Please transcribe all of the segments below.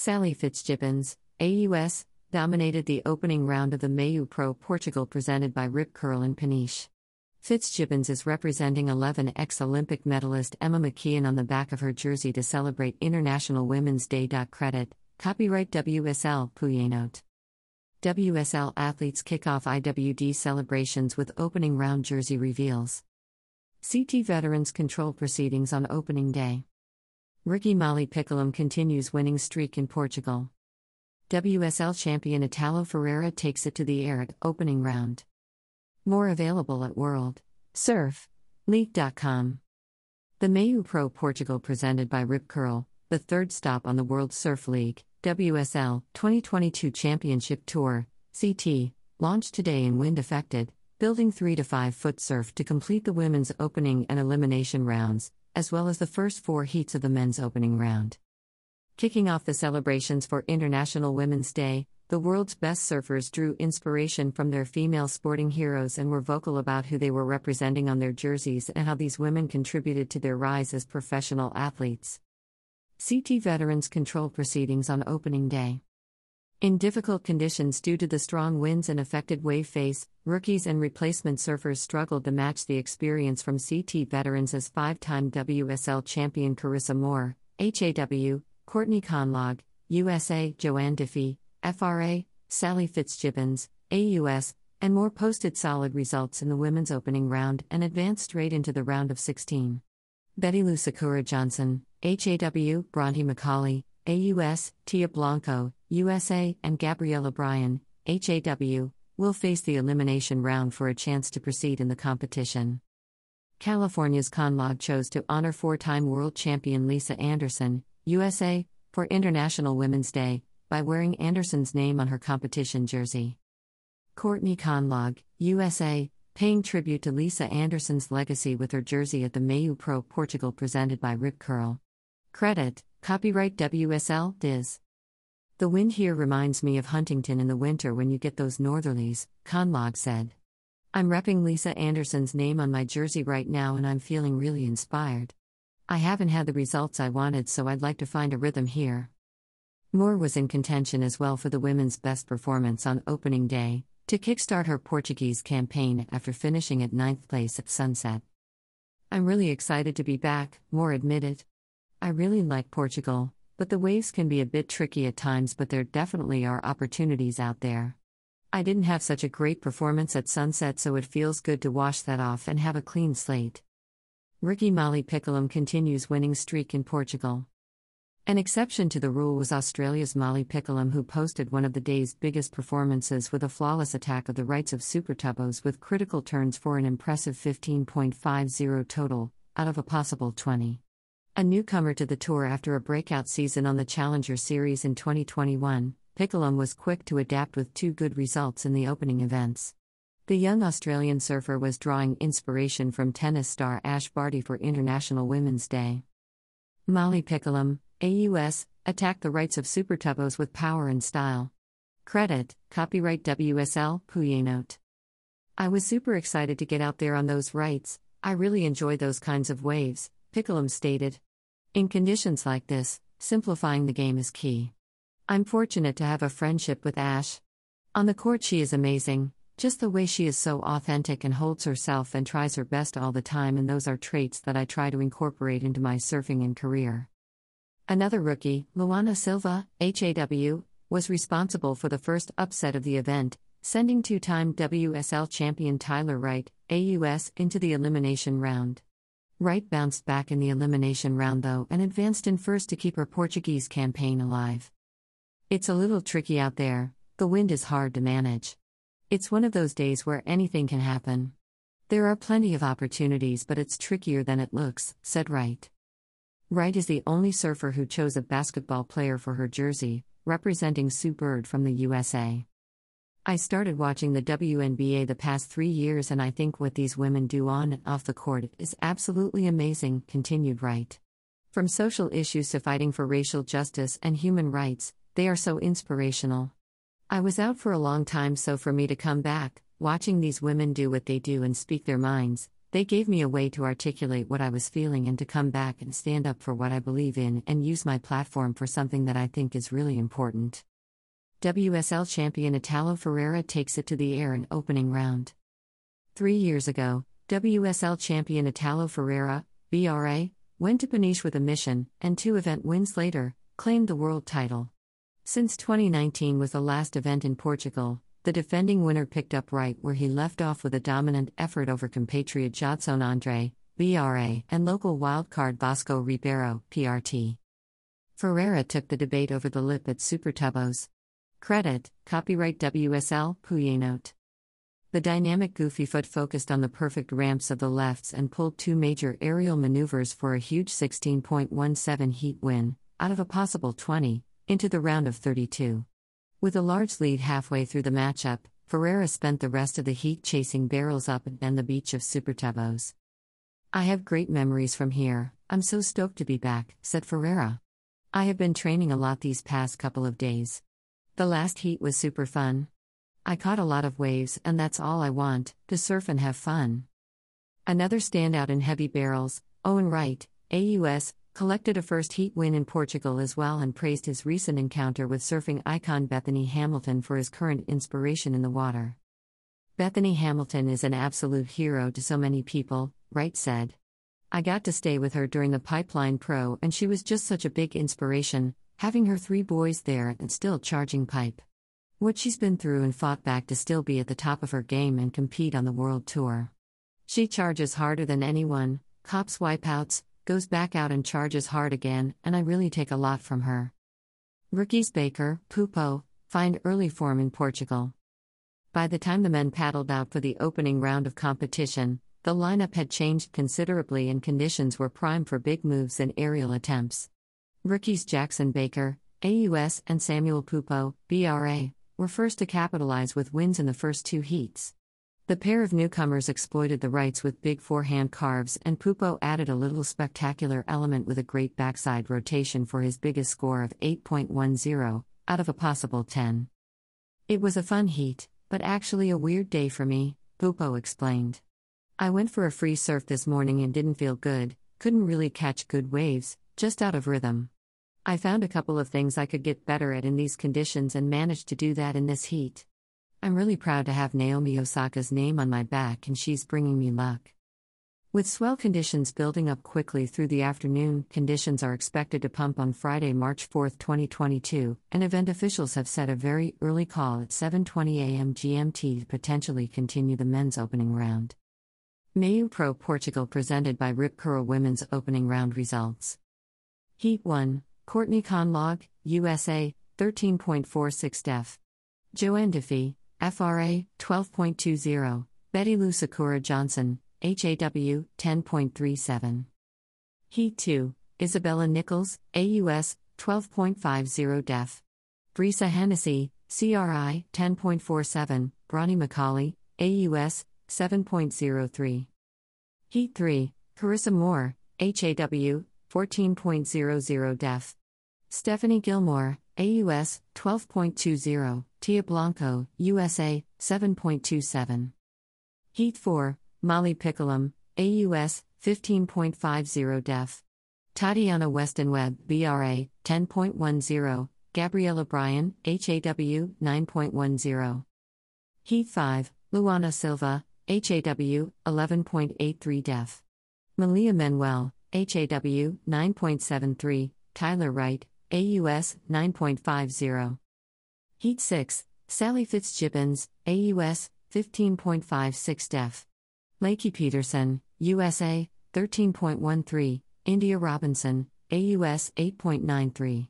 Sally Fitzgibbons, AUS, dominated the opening round of the MEO Pro Portugal presented by Rip Curl and Peniche. Fitzgibbons is representing 11 ex Olympic medalist Emma McKeon on the back of her jersey to celebrate International Women's Day. Credit, copyright WSL Poullenot. WSL athletes kick off IWD celebrations with opening round jersey reveals. CT veterans control proceedings on opening day. Ricky Molly Picklum continues winning streak in Portugal. WSL champion Italo Ferreira takes it to the air at opening round. More available at World Surf League.com. The MEO Pro Portugal presented by Rip Curl, the third stop on the World Surf League WSL 2022 Championship Tour CT launched today in wind affected, building 3 to 5 foot surf to complete the women's opening and elimination rounds, as well as the first four heats of the men's opening round. Kicking off the celebrations for International Women's Day, the world's best surfers drew inspiration from their female sporting heroes and were vocal about who they were representing on their jerseys and how these women contributed to their rise as professional athletes. CT veterans control proceedings on opening day. In difficult conditions due to the strong winds and affected wave face, rookies and replacement surfers struggled to match the experience from CT veterans as five time WSL champion Carissa Moore, HAW, Courtney Conlogue, USA, Johanne Defay, FRA, Sally Fitzgibbons, AUS, and more posted solid results in the women's opening round and advanced straight into the round of 16. Bettylou Sakura Johnson, HAW, Bronte Macaulay, AUS, Tia Blanco, USA, and Gabriella Bryan, HAW, will face the elimination round for a chance to proceed in the competition. California's Conlogue chose to honor four time world champion Lisa Anderson, USA, for International Women's Day by wearing Anderson's name on her competition jersey. Courtney Conlogue, USA, paying tribute to Lisa Anderson's legacy with her jersey at the MEO Pro Portugal presented by Rip Curl. Credit, copyright WSL, Diz. The wind here reminds me of Huntington in the winter when you get those northerlies, Conlogue said. I'm repping Lisa Anderson's name on my jersey right now and I'm feeling really inspired. I haven't had the results I wanted, so I'd like to find a rhythm here. Moore was in contention as well for the women's best performance on opening day, to kickstart her Portuguese campaign after finishing at ninth place at sunset. I'm really excited to be back, Moore admitted. I really like Portugal, but the waves can be a bit tricky at times, but there definitely are opportunities out there. I didn't have such a great performance at sunset, so it feels good to wash that off and have a clean slate. Ricky Molly Picklum continues winning streak in Portugal. An exception to the rule was Australia's Molly Picklum, who posted one of the day's biggest performances with a flawless attack of the rights of Super Tubos with critical turns for an impressive 15.50 total, out of a possible 20. A newcomer to the tour after a breakout season on the Challenger Series in 2021, Picklum was quick to adapt with two good results in the opening events. The young Australian surfer was drawing inspiration from tennis star Ash Barty for International Women's Day. Molly Picklum, AUS, attacked the rights of Super Tubos with power and style. Credit, copyright WSL, Poullenot. I was super excited to get out there on those rights, I really enjoy those kinds of waves, Picklum stated. In conditions like this, simplifying the game is key. I'm fortunate to have a friendship with Ash. On the court, she is amazing, just the way she is so authentic and holds herself and tries her best all the time, and those are traits that I try to incorporate into my surfing and career. Another rookie, Luana Silva, HAW, was responsible for the first upset of the event, sending two time WSL champion Tyler Wright, AUS, into the elimination round. Wright bounced back in the elimination round though and advanced in first to keep her Portuguese campaign alive. It's a little tricky out there, the wind is hard to manage. It's one of those days where anything can happen. There are plenty of opportunities, but it's trickier than it looks, said Wright. Wright is the only surfer who chose a basketball player for her jersey, representing Sue Bird from the USA. I started watching the WNBA the past three years, and I think what these women do on and off the court is absolutely amazing, continued Wright. From social issues to fighting for racial justice and human rights, they are so inspirational. I was out for a long time, so for me to come back, watching these women do what they do and speak their minds, They gave me a way to articulate what I was feeling and to come back and stand up for what I believe in and use my platform for something that I think is really important. WSL champion Italo Ferreira takes it to the air in opening round. Three years ago, WSL champion Italo Ferreira, BRA, went to Peniche with a mission, and two event wins later, claimed the world title. Since 2019 was the last event in Portugal, the defending winner picked up right where he left off with a dominant effort over compatriot Jadson Andre, BRA, and local wildcard Vasco Ribeiro, PRT. Ferreira took the debate over the lip at Super Tubos. Credit, copyright WSL, Note. The dynamic Goofy foot focused on the perfect ramps of the lefts and pulled two major aerial maneuvers for a huge 16.17 heat win, out of a possible 20, into the round of 32. With a large lead halfway through the matchup, Ferreira spent the rest of the heat chasing barrels up and the beach of Supertubos. I have great memories from here, I'm so stoked to be back, said Ferreira. I have been training a lot these past couple of days. The last heat was super fun. I caught a lot of waves, and that's all I want to surf and have fun. Another standout in heavy barrels, Owen Wright, AUS, collected a first heat win in Portugal as well and praised his recent encounter with surfing icon Bethany Hamilton for his current inspiration in the water. Bethany Hamilton is an absolute hero to so many people, Wright said. I got to stay with her during the Pipeline Pro and she was just such a big inspiration, having her three boys there and still charging pipe. What she's been through and fought back to still be at the top of her game and compete on the world tour. She charges harder than anyone, cops wipeouts, goes back out and charges hard again, and I really take a lot from her. Rookies Baker, Pupo, find early form in Portugal. By the time the men paddled out for the opening round of competition, the lineup had changed considerably and conditions were prime for big moves and aerial attempts. Rookies Jackson Baker, AUS, and Samuel Pupo, BRA, were first to capitalize with wins in the first two heats. The pair of newcomers exploited the rights with big forehand carves, and Pupo added a little spectacular element with a great backside rotation for his biggest score of 8.10, out of a possible 10. It was a fun heat, but actually a weird day for me, Pupo explained. I went for a free surf this morning and didn't feel good, couldn't really catch good waves, just out of rhythm. I found a couple of things I could get better at in these conditions and managed to do that in this heat. I'm really proud to have Naomi Osaka's name on my back and she's bringing me luck. With swell conditions building up quickly through the afternoon, conditions are expected to pump on Friday, March 4, 2022, and event officials have set a very early call at 7:20 a.m. GMT to potentially continue the men's opening round. MEO Pro Portugal presented by Rip Curl Women's opening round results. Heat 1, Courtney Conlogue, USA, 13.46 def. Johanne Defay, FRA 12.20, Bettylou Sakura Johnson, HAW 10.37. Heat 2, Isabella Nichols, AUS 12.50 def. Brisa Hennessy, CRI 10.47, Bronnie Macaulay, AUS 7.03. Heat 3, Carissa Moore, HAW 14.00 def. Stephanie Gilmore, AUS 12.20, Tia Blanco, USA 7.27. Heat 4, Molly Picklum, AUS 15.50 def. Tatiana Weston Webb, BRA 10.10, Gabriella Bryan, HAW 9.10. Heat 5, Luana Silva, HAW 11.83 def. Malia Manuel, HAW 9.73, Tyler Wright, AUS 9.50. Heat 6, Sally Fitzgibbons, AUS 15.56 def. Lakey Peterson, USA 13.13, India Robinson, AUS 8.93.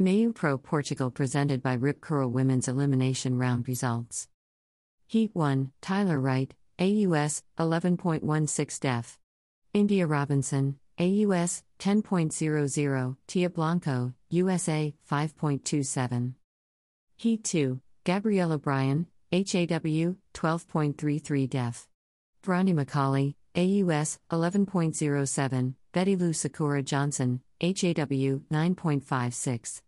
MEO Pro Portugal presented by Rip Curl Women's Elimination Round Results. Heat 1, Tyler Wright, AUS 11.16 def. India Robinson, AUS 10.00, Tia Blanco, USA 5.27. Heat 2, Gabriella Bryan, HAW 12.33 def. Bronnie Macaulay, AUS 11.07, Bettylou Sakura Johnson, HAW 9.56.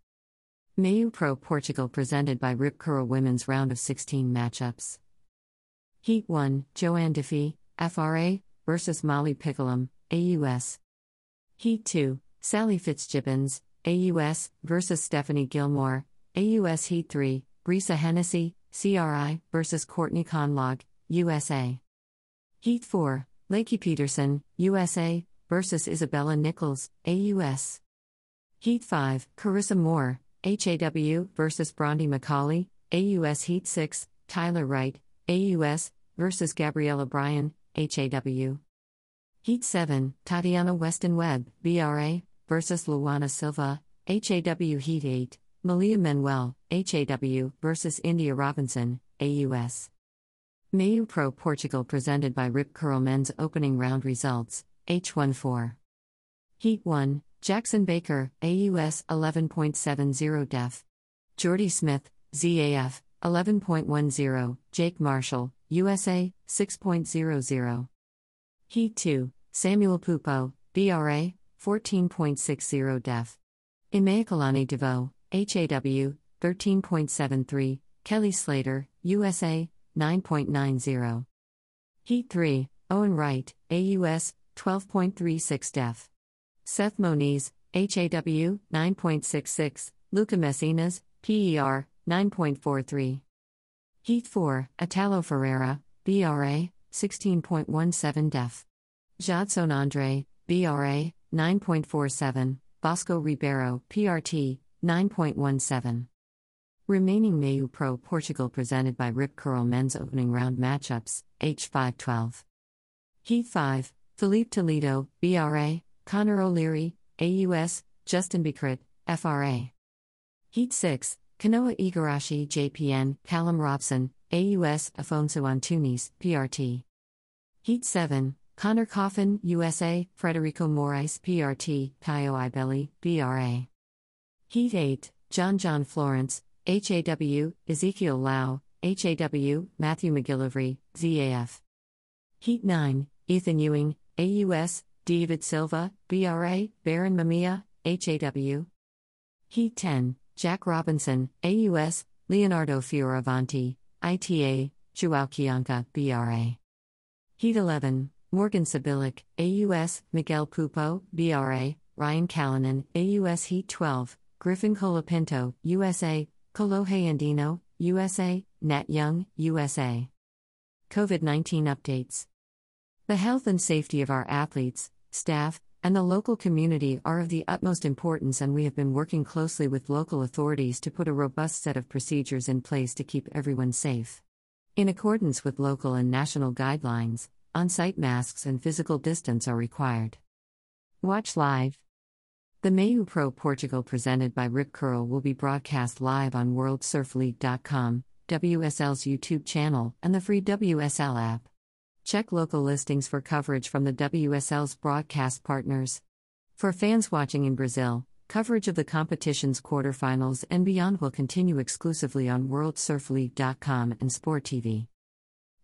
MEO Pro Portugal presented by Rip Curl Women's Round of 16 matchups. Heat 1, Johanne Defay, FRA versus Molly Picklum, AUS. Heat 2, Sally Fitzgibbons, AUS, versus Stephanie Gilmore, AUS Heat 3, Brisa Hennessy, CRI, versus Courtney Conlogue, USA. Heat 4, Lakey Peterson, USA, versus Isabella Nichols, AUS. Heat 5, Carissa Moore, HAW, versus Brandi Macaulay, AUS Heat 6, Tyler Wright, AUS, versus Gabriella Bryan, HAW. Heat 7, Tatiana Weston Webb, BRA, versus Luana Silva, HAW Heat 8, Malia Manuel, HAW, versus India Robinson, AUS. MEO Pro Portugal presented by Rip Curl Men's opening round results, H14. Heat 1, Jackson Baker, AUS 11.70 def. Jordy Smith, ZAF, 11.10, Jake Marshall, USA, 6.00. Heat 2, Samuel Pupo, BRA, 14.60 def. Imaikalani deVault, HAW, 13.73, Kelly Slater, USA, 9.90. Heat 3, Owen Wright, AUS, 12.36 def. Seth Moniz, HAW, 9.66, Lucca Mesinas, PER, 9.43. Heat 4, Italo Ferreira, BRA, 16.17 def. Jadson Andre, BRA, 9.47, Vasco Ribeiro, PRT, 9.17. Remaining MEO Pro Portugal presented by Rip Curl Men's opening round matchups, H512. Heat 5, Filipe Toledo, BRA, Connor O'Leary, AUS, Justin Becret, FRA. Heat 6, Kanoa Igarashi, JPN, Callum Robson, AUS, Afonso Antunes, PRT. Heat 7, Conner Coffin, USA, Frederico Moraes, PRT, Caio Ibelli, BRA. Heat 8, John John Florence, HAW, Ezekiel Lau, HAW, Matthew McGillivray, ZAF. Heat 9, Ethan Ewing, AUS, David Silva, BRA, Barron Mamiya, HAW. Heat 10, Jack Robinson, AUS, Leonardo Fioravanti, ITA, Joao Chianca, BRA. Heat 11, Morgan Cibilic, AUS, Miguel Pupo, BRA, Ryan Callinan, AUS Heat 12, Griffin Colapinto, USA, Kolohe Andino, USA, Nat Young, USA. COVID 19 updates. The health and safety of our athletes, staff, and the local community are of the utmost importance, and we have been working closely with local authorities to put a robust set of procedures in place to keep everyone safe. In accordance with local and national guidelines, on site masks and physical distance are required. Watch live. The MEO Pro Portugal presented by Rip Curl will be broadcast live on WorldSurfLeague.com, WSL's YouTube channel, and the free WSL app. Check local listings for coverage from the WSL's broadcast partners. For fans watching in Brazil, coverage of the competition's quarterfinals and beyond will continue exclusively on WorldSurfLeague.com and Sport TV.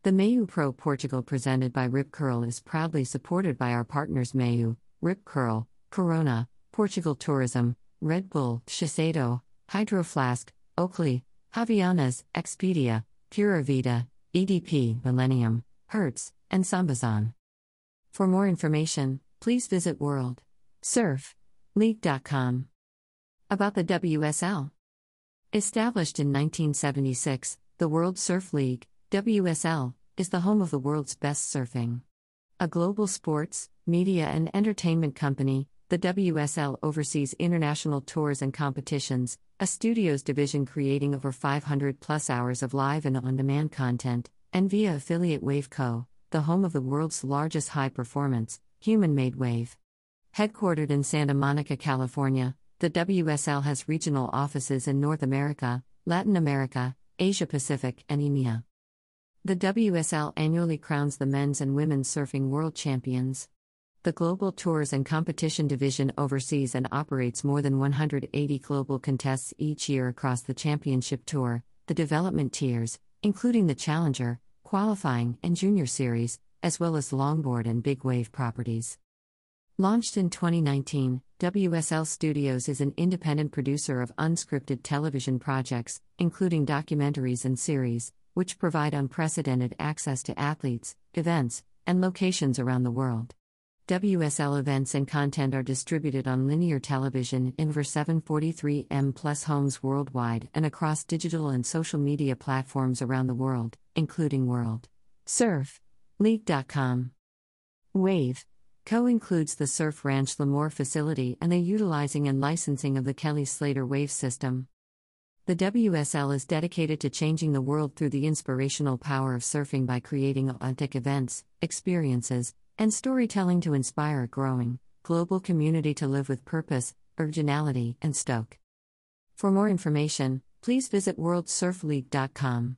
The MEO Pro Portugal presented by Rip Curl is proudly supported by our partners MEO, Rip Curl, Corona, Portugal Tourism, Red Bull, Shiseido, Hydro Flask, Oakley, Havaianas, Expedia, Pura Vida, EDP, Millennium, Hertz, and Sambazon. For more information, please visit World Surf League.com. About the WSL. Established in 1976, the World Surf League, WSL, is the home of the world's best surfing. A global sports, media, and entertainment company, the WSL oversees international tours and competitions, a studios division creating over 500 plus hours of live and on demand content, and via affiliate Waveco, the home of the world's largest high performance, human made wave. Headquartered in Santa Monica, California, the WSL has regional offices in North America, Latin America, Asia Pacific, and EMEA. The WSL annually crowns the men's and women's surfing world champions. The Global Tours and Competition Division oversees and operates more than 180 global contests each year across the Championship Tour, the development tiers, including the Challenger, qualifying, and junior series, as well as longboard and big wave properties. Launched in 2019, WSL Studios is an independent producer of unscripted television projects, including documentaries and series, which provide unprecedented access to athletes, events, and locations around the world. WSL events and content are distributed on linear television in over 743M plus homes worldwide and across digital and social media platforms around the world, including World Surf League.com. Wave Co includes the Surf Ranch Lemoore facility and the utilizing and licensing of the Kelly Slater Wave system. The WSL is dedicated to changing the world through the inspirational power of surfing by creating authentic events, experiences, and storytelling to inspire a growing, global community to live with purpose, originality, and stoke. For more information, please visit worldsurfleague.com.